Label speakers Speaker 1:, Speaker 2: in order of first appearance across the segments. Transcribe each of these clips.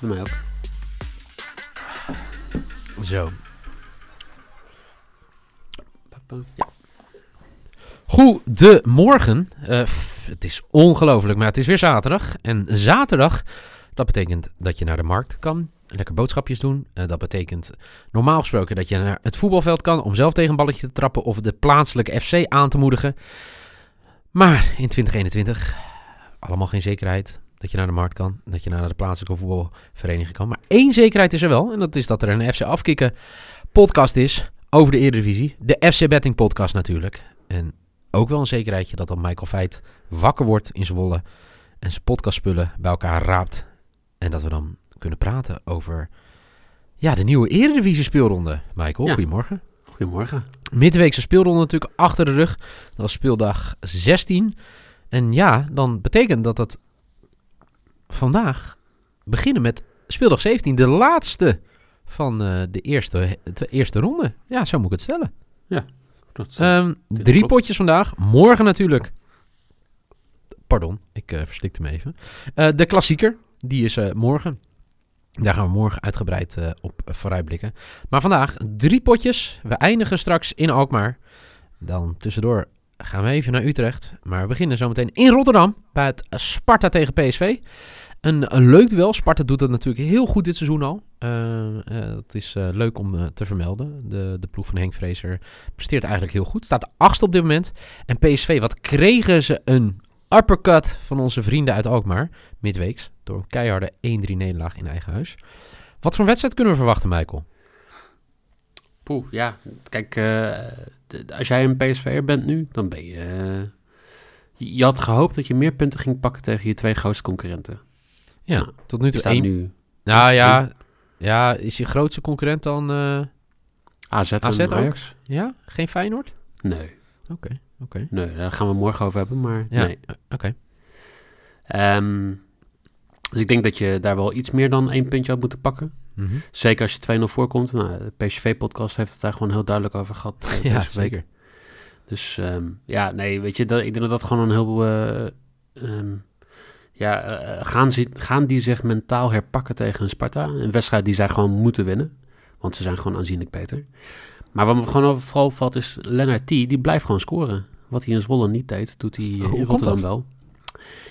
Speaker 1: Bij mij ook.
Speaker 2: Zo.
Speaker 1: Ja.
Speaker 2: Goedemorgen. F- het is ongelooflijk, maar het is weer zaterdag. En zaterdag, dat betekent dat je naar de markt kan. Lekker boodschapjes doen. Eh, dat betekent normaal gesproken dat je naar het voetbalveld kan om zelf tegen een balletje te trappen of de plaatselijke FC aan te moedigen. Maar in 2021, allemaal geen zekerheid dat je naar de markt kan. Dat je naar de plaatselijke voetbalvereniging kan. Maar één zekerheid is er wel. En dat is dat er een FC Afkikken podcast is over de Eredivisie. De FC Betting podcast natuurlijk. En ook wel een zekerheidje dat dan Michael Feit wakker wordt in Zwolle. En zijn podcastspullen bij elkaar raapt. En dat we dan kunnen praten over ja, de nieuwe Eredivisie speelronde. Michael,
Speaker 1: Ja.
Speaker 2: goedemorgen.
Speaker 1: Goedemorgen.
Speaker 2: Midweekse speelronde natuurlijk achter de rug. Dat was speeldag 16. En ja, dan betekent dat dat vandaag beginnen met speeldag 17. De laatste van eh, de, eerste, de eerste ronde. Ja, zo moet ik het stellen.
Speaker 1: Dat,
Speaker 2: Ehm,
Speaker 1: dit
Speaker 2: drie
Speaker 1: klopt.
Speaker 2: potjes vandaag. Morgen natuurlijk. Pardon, ik eh verslikte me even. Eh, de klassieker, die is eh, morgen. Daar gaan we morgen uitgebreid eh, op vooruitblikken. Maar vandaag drie potjes. We eindigen straks in Alkmaar. Dan tussendoor gaan we even naar Utrecht. Maar we beginnen zometeen in Rotterdam bij het Sparta tegen PSV. Een, een leuk duel. Sparta doet dat natuurlijk heel goed dit seizoen al. Eh, eh, dat is eh, leuk om te vermelden. De, de ploeg van Henk Vrezer presteert eigenlijk heel goed. Staat de achtste op dit moment. En PSV, wat kregen ze een uppercut van onze vrienden uit Alkmaar. Midweeks. Door een keiharde 1-3 nederlaag in eigen huis. Wat voor wedstrijd kunnen we verwachten, Michael?
Speaker 1: Poeh, ja. Kijk, als jij een PSV'er bent nu, dan ben je... eh, je je had gehoopt dat je meer punten ging pakken tegen je twee grootste concurrenten.
Speaker 2: Ja,
Speaker 1: Nou,
Speaker 2: tot nu toe één.
Speaker 1: nu
Speaker 2: Nou ja, ja, is je grootste concurrent dan... eh,
Speaker 1: AZ en
Speaker 2: AZ ook?
Speaker 1: Ajax.
Speaker 2: ja, geen Feyenoord?
Speaker 1: Nee,
Speaker 2: Oké, oké.
Speaker 1: nee, daar gaan we morgen over hebben, maar
Speaker 2: Ja,
Speaker 1: nee.
Speaker 2: eh, oké.
Speaker 1: Ehm, dus ik denk dat je daar wel iets meer dan één puntje had moeten pakken.
Speaker 2: Mhm.
Speaker 1: Zeker als je 2-0 voorkomt. Nou, de PSV-podcast heeft het daar gewoon heel duidelijk over gehad eh,
Speaker 2: Ja,
Speaker 1: deze week.
Speaker 2: zeker.
Speaker 1: Dus ehm, ja, nee, weet je, dat, ik denk dat dat gewoon een heel... eh, ehm, ja, eh, gaan, ze, gaan die zich mentaal herpakken tegen een Sparta? Een wedstrijd die zij gewoon moeten winnen. Want ze zijn gewoon aanzienlijk beter. Maar wat me gewoon vooral opvalt is... Lennart T, die blijft gewoon scoren. Wat hij in Zwolle niet deed, doet hij in Rotterdam wel.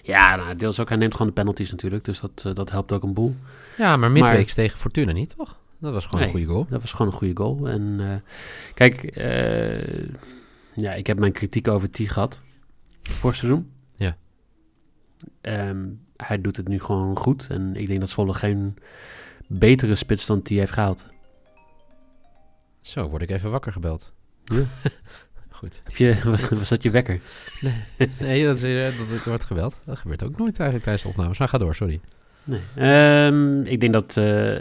Speaker 1: Ja, nou, deels ook. Hij neemt gewoon de penalties natuurlijk. Dus dat, eh, dat helpt ook een boel.
Speaker 2: Ja, maar midweeks tegen Fortuna niet, toch? Dat was gewoon een goede goal.
Speaker 1: Dat was gewoon een goede goal. En eh, kijk, eh, ja, ik heb mijn kritiek over T gehad. Voor seizoen.
Speaker 2: Ja.
Speaker 1: Ehm, hij doet het nu gewoon goed. En ik denk dat Zwolle geen betere spits dan T heeft gehaald.
Speaker 2: Zo, word ik even wakker gebeld.
Speaker 1: Ja.
Speaker 2: Goed.
Speaker 1: Heb je, was, was dat je wekker?
Speaker 2: Nee, dat, is, eh, dat, dat wordt gebeld. Dat gebeurt ook nooit eigenlijk tijdens de opnames. Maar ga door, sorry.
Speaker 1: Nee. Ehm, ik denk dat, eh,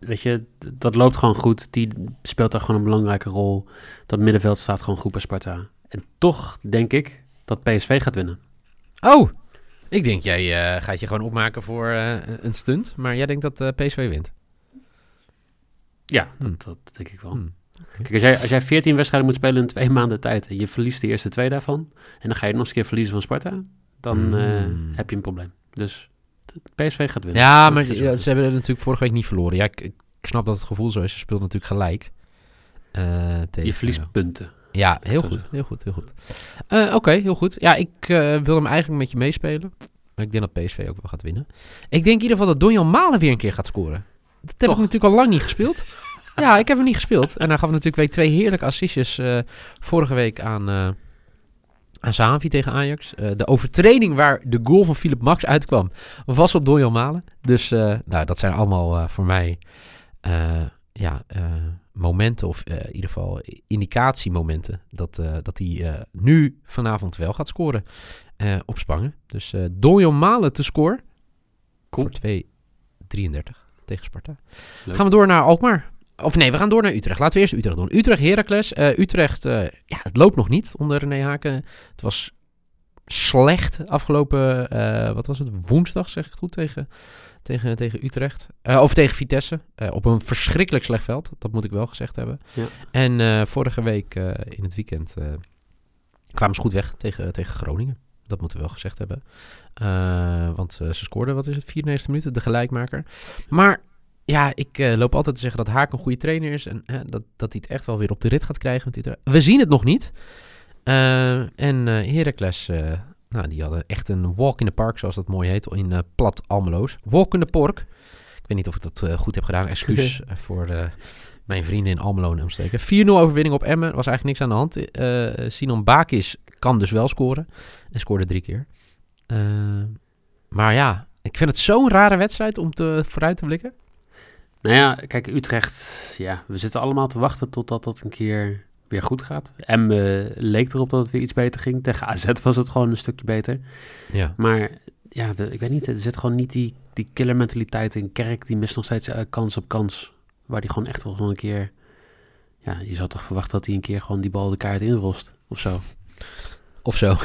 Speaker 1: weet je, dat loopt gewoon goed. Die speelt daar gewoon een belangrijke rol. Dat middenveld staat gewoon goed bij Sparta. En toch denk ik dat PSV gaat winnen.
Speaker 2: Oh, ik denk jij eh, gaat je gewoon opmaken voor een stunt. Maar jij denkt dat PSV wint.
Speaker 1: Ja,
Speaker 2: Hm.
Speaker 1: dat, dat denk ik wel.
Speaker 2: Hm.
Speaker 1: Kijk, als jij, als jij 14 wedstrijden moet spelen in twee maanden tijd en je verliest de eerste twee daarvan, en dan ga je nog eens een keer verliezen van Sparta, dan
Speaker 2: Mm.
Speaker 1: eh, heb je een probleem. Dus PSV gaat winnen.
Speaker 2: Ja, maar ja, ze hebben het natuurlijk vorige week niet verloren. Ja, ik, ik snap dat het gevoel zo is. Ze speelt natuurlijk gelijk. eh, tegen,
Speaker 1: je verliest punten.
Speaker 2: Ja, heel goed, heel goed, heel goed. Eh, Oké, heel goed. Ja, ik wil hem eigenlijk met je meespelen. Maar ik denk dat PSV ook wel gaat winnen. Ik denk in ieder geval dat Donjan Malen weer een keer gaat scoren. Dat heb
Speaker 1: Toch?
Speaker 2: ik natuurlijk al lang niet gespeeld. ja, ik heb hem niet gespeeld. En hij gaf natuurlijk week twee heerlijke assistjes eh, vorige week aan, eh aan tegen Ajax. Eh, de overtreding waar de goal van Philip Max uitkwam, was op Donjan Malen. Dus nou, dat zijn allemaal voor mij... ja, momenten, of in ieder geval indicatiemomenten, dat, dat hij nu vanavond wel gaat scoren op Spangen. Dus Donjon Malen te score
Speaker 1: Cool.
Speaker 2: voor 2,33 tegen Sparta.
Speaker 1: Leuk.
Speaker 2: Gaan we door naar Alkmaar. Of nee, we gaan door naar Utrecht. Laten we eerst Utrecht doen. Utrecht, Heracles. Eh, Utrecht, eh, ja, het loopt nog niet onder René Haken. Het was slecht afgelopen, eh, wat was het, woensdag zeg ik het goed, tegen, tegen, tegen Utrecht. Of tegen Vitesse. Op een verschrikkelijk slecht veld, dat moet ik wel gezegd hebben.
Speaker 1: Ja.
Speaker 2: En vorige week in het weekend kwamen ze goed weg tegen, tegen Groningen. Dat moeten we wel gezegd hebben. Want ze scoorden, wat is het, 94 minuten, de gelijkmaker. Maar ja, ik eh, loop altijd te zeggen dat Haak een goede trainer is. En dat, dat hij het echt wel weer op de rit gaat krijgen. Met dit. We zien het nog niet. Eh, en eh Heracles, nou, die hadden echt een walk in the park, zoals dat mooi heet, in plat Almeloos. Walk in the pork. Ik weet niet of ik dat goed heb gedaan. Excuus voor mijn vrienden in Almelo en omstreken. 4-0 overwinning op Emmen. Was eigenlijk niks aan de hand. Eh Sinan Bakis kan dus wel scoren. En scoorde drie keer. Maar ja, ik vind het zo'n rare wedstrijd om te, vooruit te blikken.
Speaker 1: Nou ja, kijk, Utrecht, ja, we zitten allemaal te wachten totdat dat een keer weer goed gaat. En leek erop dat het weer iets beter ging. Tegen AZ was het gewoon een stukje beter.
Speaker 2: Ja.
Speaker 1: Maar ja, de- ik weet niet, er zit gewoon niet die, die killer mentaliteit in. Kerk, die mist nog steeds eh, kans op kans. Waar die gewoon echt wel gewoon een keer... Ja, je zou toch verwachten dat hij een keer gewoon die bal de kaart inrost. Of zo.
Speaker 2: Of zo.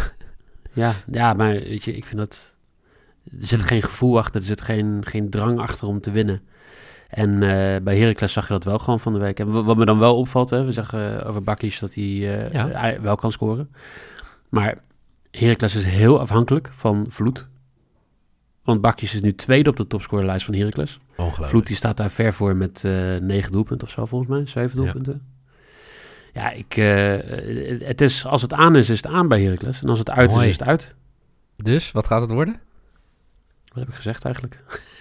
Speaker 1: Ja, ja, maar weet je, ik vind dat... Er zit geen gevoel achter, er zit geen, geen drang achter om te winnen. En eh, bij Heracles zag je dat wel gewoon van de week. En wa- wat me dan wel opvalt, hè, we zeggen over Bakkies dat hij eh,
Speaker 2: Ja.
Speaker 1: hij wel kan scoren. Maar Heracles is heel afhankelijk van Vloed. Want Bakkies is nu tweede op de topscorerlijst van Heracles.
Speaker 2: Ongelooflijk.
Speaker 1: Vloed die staat daar ver voor met eh negen doelpunten of zo, volgens mij. Zeven doelpunten. Ja, ik, eh, het is, als het aan is, is het aan bij Heracles. En als het uit
Speaker 2: Mooi.
Speaker 1: is, is het uit.
Speaker 2: Dus, wat gaat het worden?
Speaker 1: Wat heb ik gezegd eigenlijk?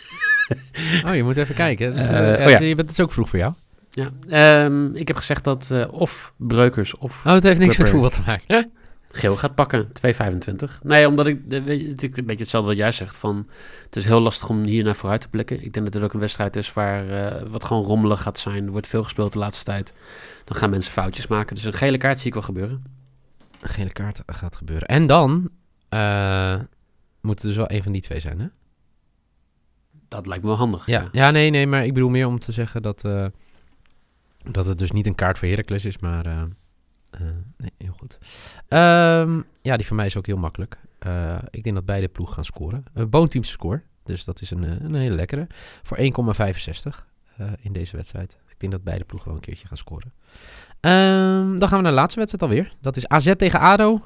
Speaker 2: Oh, je moet even kijken.
Speaker 1: Eh, oh ja.
Speaker 2: je bent, het is ook vroeg voor jou.
Speaker 1: Ja, ehm, ik heb gezegd dat eh, of Breukers of
Speaker 2: Oh, het heeft niks met voetbal te maken.
Speaker 1: Geel gaat pakken, 2,25. Nee, omdat ik, weet een beetje hetzelfde wat jij zegt. Van, het is heel lastig om hier naar vooruit te blikken. Ik denk dat het ook een wedstrijd is waar wat gewoon rommelig gaat zijn. Er wordt veel gespeeld de laatste tijd. Dan gaan mensen foutjes maken. Dus een gele kaart zie ik wel gebeuren.
Speaker 2: Een gele kaart gaat gebeuren. En dan eh, moet het dus wel een van die twee zijn, hè?
Speaker 1: Dat lijkt me wel handig.
Speaker 2: Ja, ja nee, nee, maar ik bedoel meer om te zeggen dat, eh, dat het dus niet een kaart voor Heracles is, maar... eh, eh, nee, heel goed. Ehm, ja, die van mij is ook heel makkelijk. Ik denk dat beide ploegen gaan scoren. Een boonteams score, dus dat is een, een hele lekkere. Voor 1,65 eh, in deze wedstrijd. Ik denk dat beide ploegen wel een keertje gaan scoren. Ehm, dan gaan we naar de laatste wedstrijd alweer. Dat is AZ tegen ADO.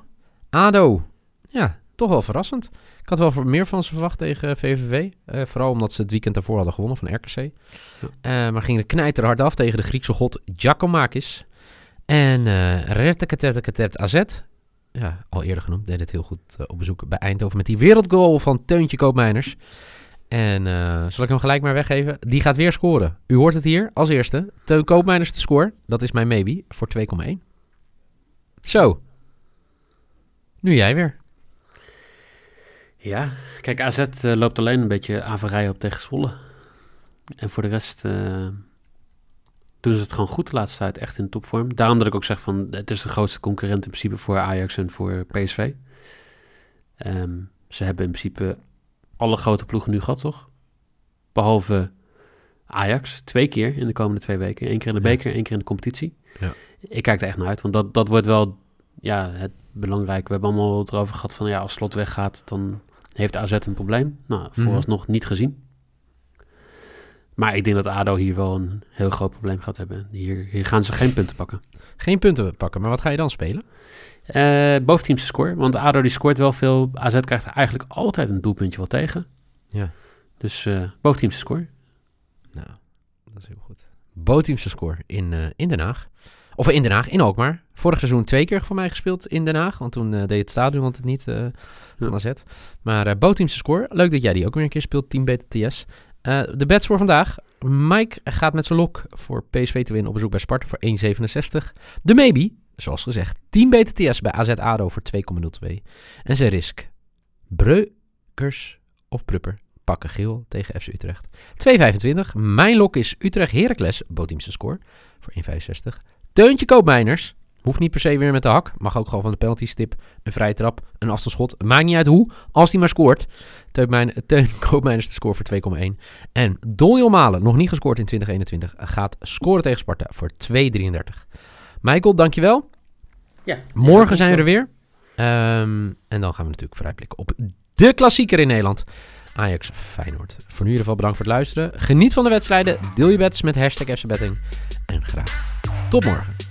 Speaker 2: ADO, ja, toch wel verrassend. Ik had wel meer van ze verwacht tegen VVV. eh, vooral omdat ze het weekend daarvoor hadden gewonnen van RKC. Eh, maar gingen de knijter hard af tegen de Griekse god Giacomakis. En uh, Retteketetteketet AZ. Ja, al eerder genoemd. Deed het heel goed eh, op bezoek bij Eindhoven met die wereldgoal van Teuntje Koopmeiners. En eh, zal ik hem gelijk maar weggeven? Die gaat weer scoren. U hoort het hier als eerste. Teun Koopmeiners te score. Dat is mijn maybe voor 2,1. Zo. Nu jij weer.
Speaker 1: Ja, kijk, AZ eh, loopt alleen een beetje averij op tegen Zwolle. En voor de rest eh, doen ze het gewoon goed de laatste tijd, echt in topvorm. Daarom dat ik ook zeg van, het is de grootste concurrent in principe voor Ajax en voor PSV. Ehm, ze hebben in principe alle grote ploegen nu gehad, toch? Behalve Ajax, twee keer in de komende twee weken. Eén keer in de beker, één keer in de competitie.
Speaker 2: Ja.
Speaker 1: Ik kijk er echt naar uit, want dat, dat wordt wel ja, het belangrijk. We hebben allemaal het erover gehad van, ja, als Slot weggaat, dan heeft AZ een probleem. Nou, vooralsnog niet gezien. Maar ik denk dat ADO hier wel een heel groot probleem gaat hebben. Hier, hier gaan ze geen punten pakken.
Speaker 2: Geen punten pakken, maar wat ga je dan spelen?
Speaker 1: Boventeamse score, want ADO die scoort wel veel. AZ krijgt eigenlijk altijd een doelpuntje wel tegen.
Speaker 2: Ja.
Speaker 1: Dus boventeamse score.
Speaker 2: Nou, dat is heel goed. Bootteamse score in, eh, in Den Haag. Of in Den Haag, in Alkmaar. Vorig seizoen twee keer voor mij gespeeld in Den Haag. Want toen eh, deed het stadion want het niet eh, van. AZ. Maar bootteamse score. Leuk dat jij die ook weer een keer speelt. Team BTTS. Eh de bets voor vandaag. Mike gaat met zijn lok voor PSV te winnen op bezoek bij Sparta voor 1,67. De maybe, zoals gezegd. Team BTTS bij AZ ADO voor 2,02. En zijn risk. Breukers of Prupper pakken geel tegen FC Utrecht. 2,25. Mijn lok is Utrecht Heracles, bootteamse score, voor 1,65. Teuntje Koopmeiners, hoeft niet per se weer met de hak. Mag ook gewoon van de penalty stip, een vrije trap, een afstandsschot. Maakt niet uit hoe, als hij maar scoort. Teun, Teun Koopmeiners de score voor 2,1. En Donjel Malen, nog niet gescoord in 2021, gaat scoren tegen Sparta voor 2,33. Michael, dankjewel.
Speaker 1: Ja.
Speaker 2: Morgen zijn we er weer. Ehm, en dan gaan we natuurlijk vooruitblikken op de klassieker in Nederland. Ajax Feyenoord. Voor nu in ieder geval bedankt voor het luisteren. Geniet van de wedstrijden. Deel je bets met hashtag FCBetting. En graag tot morgen.